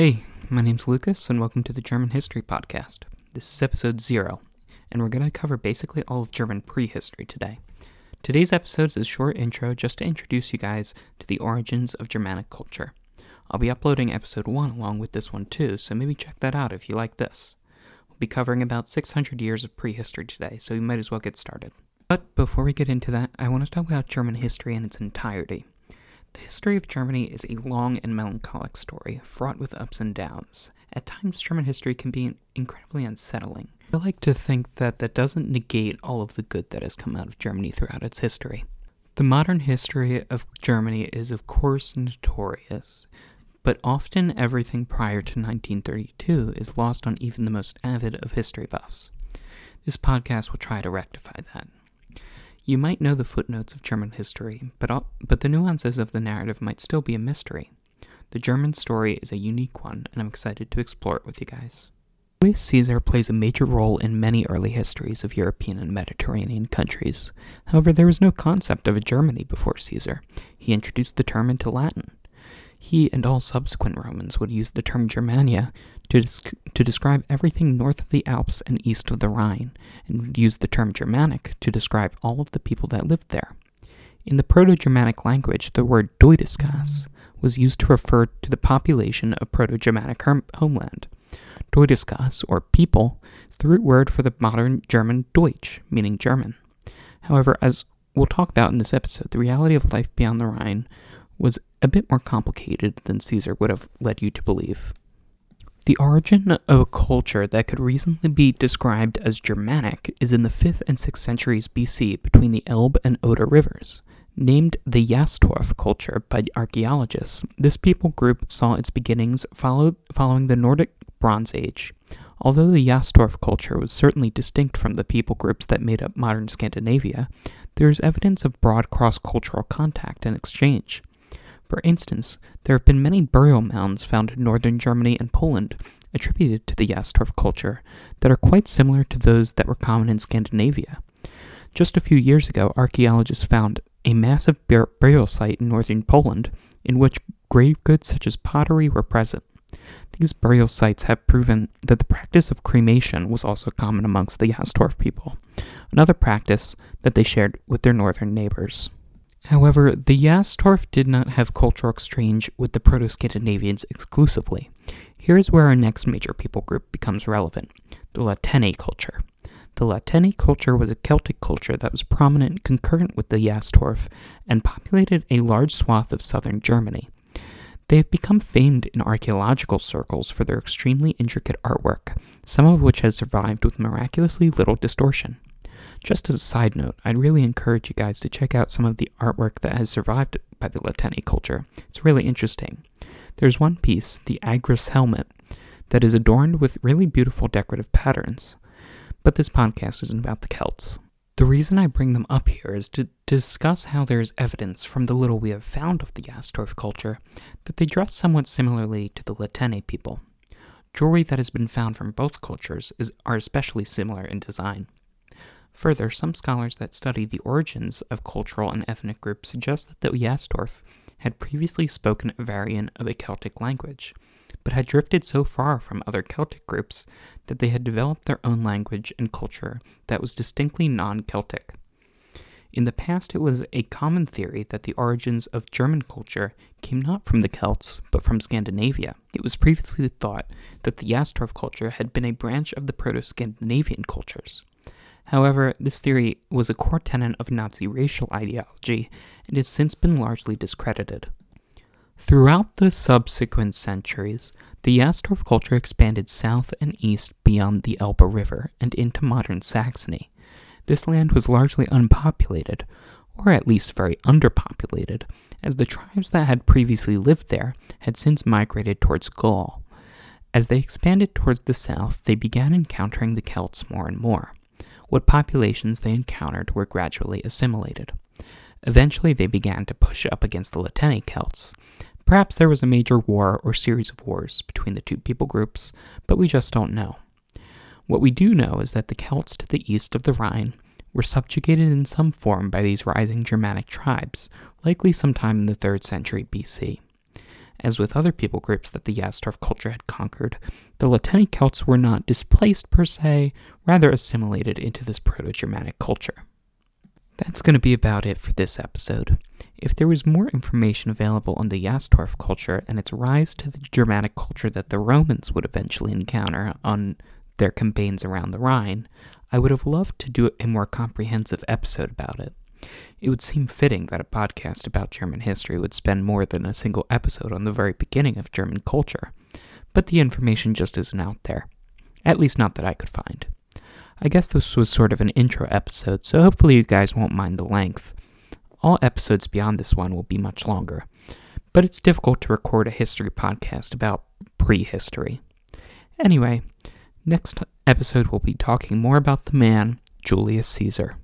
Hey, my name's Lucas, and welcome to the German History Podcast. This is episode zero, and we're going to cover basically all of German prehistory today. Today's episode is a short intro just to introduce you guys to the origins of Germanic culture. I'll be uploading episode one along with this one too, so maybe check that out if you like this. We'll be covering about 600 years of prehistory today, so we might as well get started. But before we get into that, I want to talk about German history in its entirety. The history of Germany is a long and melancholic story, fraught with ups and downs. At times, German history can be incredibly unsettling. I like to think that that doesn't negate all of the good that has come out of Germany throughout its history. The modern history of Germany is, of course, notorious, but often everything prior to 1932 is lost on even the most avid of history buffs. This podcast will try to rectify that. You might know the footnotes of German history, but, all, but the nuances of the narrative might still be a mystery. The German story is a unique one, and I'm excited to explore it with you guys. Julius Caesar plays a major role in many early histories of European and Mediterranean countries. However, there was no concept of a Germany before Caesar. He introduced the term into Latin. He and all subsequent Romans would use the term Germania to, to describe everything north of the Alps and east of the Rhine, and use the term Germanic to describe all of the people that lived there. In the Proto Germanic language, the word Deutiscas was used to refer to the population of Proto Germanic homeland. Deutiscas, or people, is the root word for the modern German Deutsch, meaning German. However, as we'll talk about in this episode, the reality of life beyond the Rhine was a bit more complicated than Caesar would have led you to believe. The origin of a culture that could reasonably be described as Germanic is in the 5th and 6th centuries BC between the Elbe and Oder rivers. Named the Jastorf culture by archaeologists, this people group saw its beginnings follow, following the Nordic Bronze Age. Although the Jastorf culture was certainly distinct from the people groups that made up modern Scandinavia, there is evidence of broad cross cultural contact and exchange. For instance, there have been many burial mounds found in northern Germany and Poland attributed to the Jastorf culture that are quite similar to those that were common in Scandinavia. Just a few years ago, archaeologists found a massive burial site in northern Poland in which grave goods such as pottery were present. These burial sites have proven that the practice of cremation was also common amongst the Jastorf people, another practice that they shared with their northern neighbors. However, the Jastorf did not have cultural exchange with the Proto Scandinavians exclusively. Here is where our next major people group becomes relevant the La Tène culture. The La Tène culture was a Celtic culture that was prominent concurrent with the Jastorf and populated a large swath of southern Germany. They have become famed in archaeological circles for their extremely intricate artwork, some of which has survived with miraculously little distortion. Just as a side note, I'd really encourage you guys to check out some of the artwork that has survived by the La Tène culture. It's really interesting. There's one piece, the Agris helmet, that is adorned with really beautiful decorative patterns. But this podcast isn't about the Celts. The reason I bring them up here is to discuss how there is evidence from the little we have found of the Jastorf culture that they dress somewhat similarly to the La Tène people. Jewelry that has been found from both cultures is, are especially similar in design. Further, some scholars that study the origins of cultural and ethnic groups suggest that the Jastorf had previously spoken a variant of a Celtic language, but had drifted so far from other Celtic groups that they had developed their own language and culture that was distinctly non Celtic. In the past, it was a common theory that the origins of German culture came not from the Celts, but from Scandinavia. It was previously thought that the Jastorf culture had been a branch of the Proto Scandinavian cultures. However, this theory was a core tenet of Nazi racial ideology and has since been largely discredited. Throughout the subsequent centuries, the Jastorf culture expanded south and east beyond the Elbe River and into modern Saxony. This land was largely unpopulated, or at least very underpopulated, as the tribes that had previously lived there had since migrated towards Gaul. As they expanded towards the south, they began encountering the Celts more and more what populations they encountered were gradually assimilated. Eventually, they began to push up against the La Tène Celts. Perhaps there was a major war or series of wars between the two people groups, but we just don't know. What we do know is that the Celts to the east of the Rhine were subjugated in some form by these rising Germanic tribes, likely sometime in the 3rd century BC. As with other people groups that the Jastorf culture had conquered, the La Tène Celts were not displaced per se, rather assimilated into this Proto Germanic culture. That's going to be about it for this episode. If there was more information available on the Jastorf culture and its rise to the Germanic culture that the Romans would eventually encounter on their campaigns around the Rhine, I would have loved to do a more comprehensive episode about it. It would seem fitting that a podcast about German history would spend more than a single episode on the very beginning of German culture, but the information just isn't out there. At least, not that I could find. I guess this was sort of an intro episode, so hopefully you guys won't mind the length. All episodes beyond this one will be much longer, but it's difficult to record a history podcast about prehistory. Anyway, next episode we'll be talking more about the man, Julius Caesar.